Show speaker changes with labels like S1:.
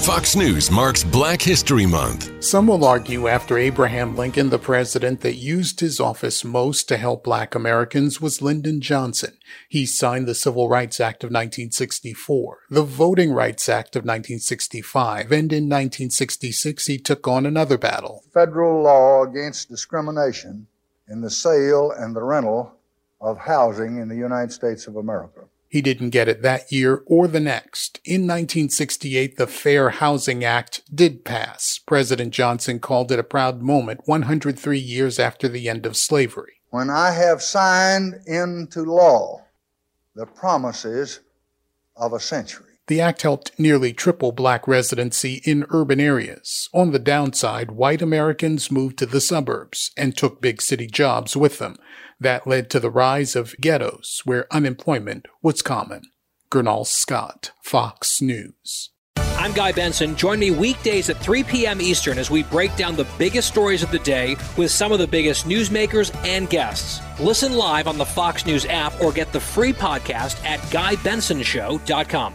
S1: Fox News marks Black History Month.
S2: Some will argue after Abraham Lincoln, the president that used his office most to help black Americans was Lyndon Johnson. He signed the Civil Rights Act of 1964, the Voting Rights Act of 1965, and in 1966 he took on another battle.
S3: Federal law against discrimination in the sale and the rental of housing in the United States of America.
S2: He didn't get it that year or the next. In 1968, the Fair Housing Act did pass. President Johnson called it a proud moment 103 years after the end of slavery.
S3: When I have signed into law the promises of a century.
S2: The act helped nearly triple black residency in urban areas. On the downside, white Americans moved to the suburbs and took big city jobs with them. That led to the rise of ghettos where unemployment was common. Gernal Scott, Fox News.
S4: I'm Guy Benson. Join me weekdays at 3 p.m. Eastern as we break down the biggest stories of the day with some of the biggest newsmakers and guests. Listen live on the Fox News app or get the free podcast at GuyBensonShow.com.